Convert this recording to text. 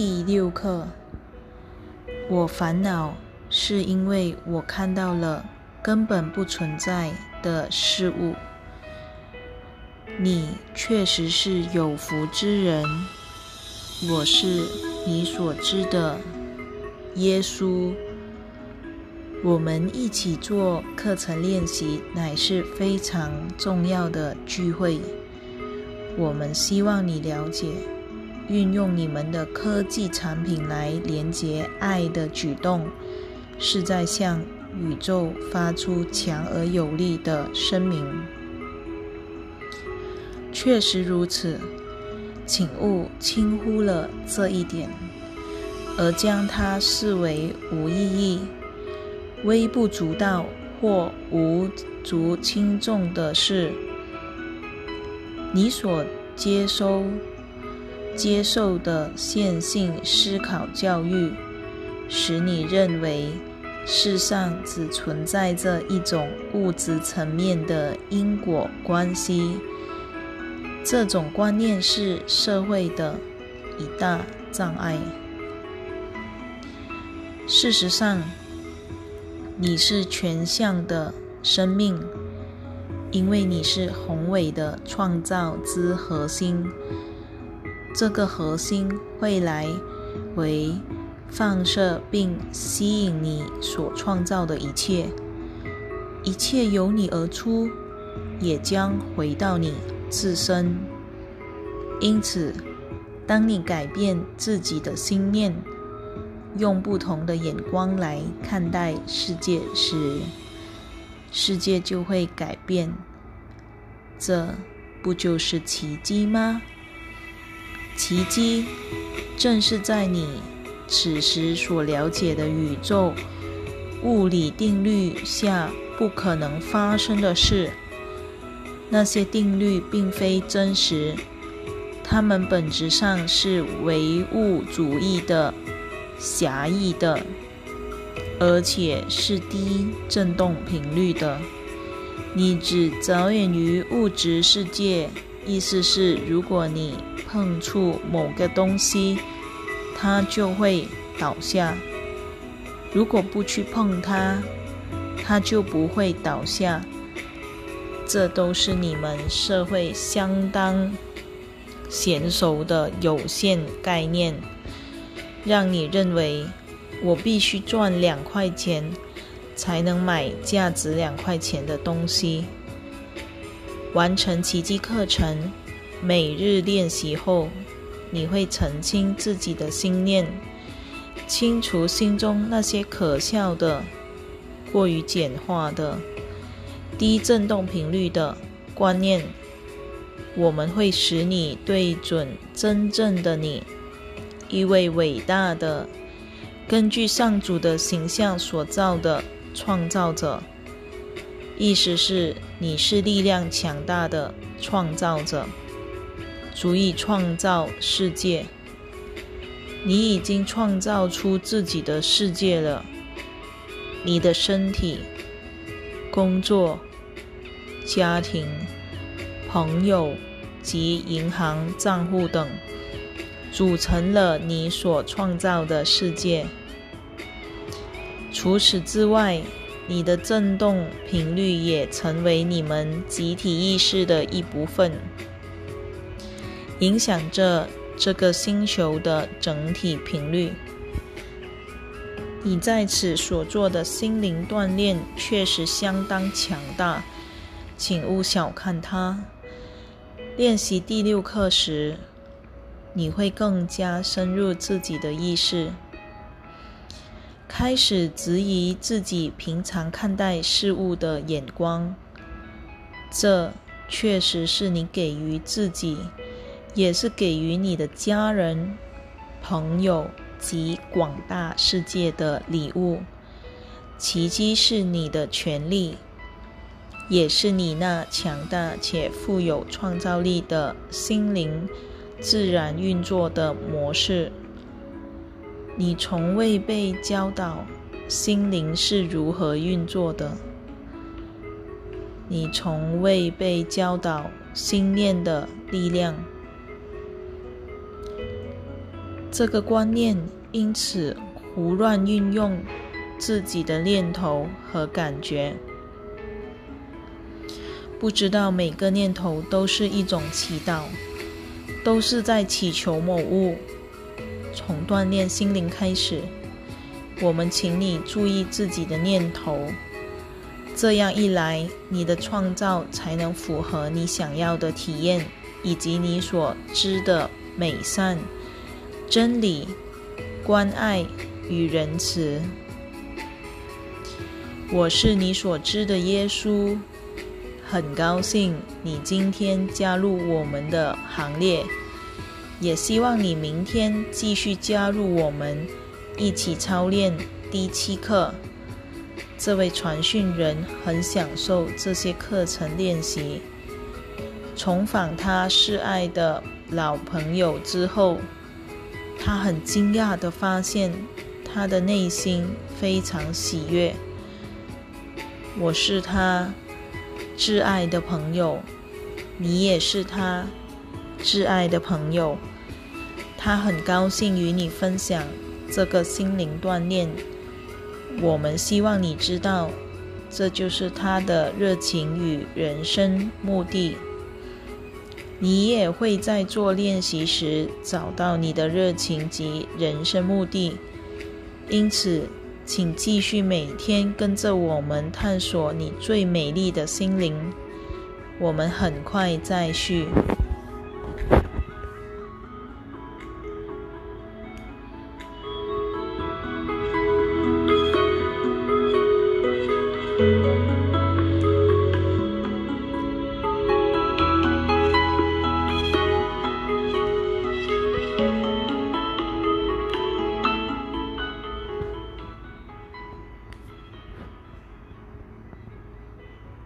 第六课，我烦恼是因为我看到了根本不存在的事物。你确实是有福之人，我是你所知的耶稣。我们一起做课程练习，乃是非常重要的聚会。我们希望你了解，运用你们的科技产品来连接爱的举动，是在向宇宙发出强而有力的声明。确实如此，请勿轻忽了这一点，而将它视为无意义。微不足道或无足轻重的事，你所接收、接受的线性思考教育，使你认为世上只存在着一种物质层面的因果关系。这种观念是社会的一大障碍。事实上，你是全向的生命，因为你是宏伟的创造之核心。这个核心会来为放射并吸引你所创造的一切，一切由你而出，也将回到你自身。因此，当你改变自己的心念。用不同的眼光来看待世界时，世界就会改变。这不就是奇迹吗？奇迹正是在你此时所了解的宇宙物理定律下不可能发生的事。那些定律并非真实，它们本质上是唯物主义的。狭义的，而且是低振动频率的。你只着眼于物质世界，意思是，如果你碰触某个东西，它就会倒下；如果不去碰它，它就不会倒下。这都是你们社会相当娴熟的有限概念。让你认为我必须赚两块钱才能买价值两块钱的东西。完成奇迹课程每日练习后，你会澄清自己的心念，清除心中那些可笑的、过于简化的、低振动频率的观念。我们会使你对准真正的你。一位伟大的、根据上主的形象所造的创造者，意思是你是力量强大的创造者，足以创造世界。你已经创造出自己的世界了。你的身体、工作、家庭、朋友及银行账户等。组成了你所创造的世界。除此之外，你的振动频率也成为你们集体意识的一部分，影响着这个星球的整体频率。你在此所做的心灵锻炼确实相当强大，请勿小看它。练习第六课时。你会更加深入自己的意识，开始质疑自己平常看待事物的眼光。这确实是你给予自己，也是给予你的家人、朋友及广大世界的礼物。奇迹是你的权利，也是你那强大且富有创造力的心灵。自然运作的模式，你从未被教导心灵是如何运作的。你从未被教导心念的力量。这个观念因此胡乱运用自己的念头和感觉，不知道每个念头都是一种祈祷，都是在祈求某物。从锻炼心灵开始，我们请你注意自己的念头，这样一来，你的创造才能符合你想要的体验，以及你所知的美善。真理、关爱与仁慈。我是你所知的耶稣，很高兴你今天加入我们的行列，也希望你明天继续加入我们，一起操练第七课。这位传讯人很享受这些课程练习。重访他示爱的老朋友之后。他很惊讶地发现，他的内心非常喜悦。我是他挚爱的朋友，你也是他挚爱的朋友。他很高兴与你分享这个心灵锻炼。我们希望你知道，这就是他的热情与人生目的。你也会在做练习时找到你的热情及人生目的，因此，请继续每天跟着我们探索你最美丽的心灵。我们很快再续。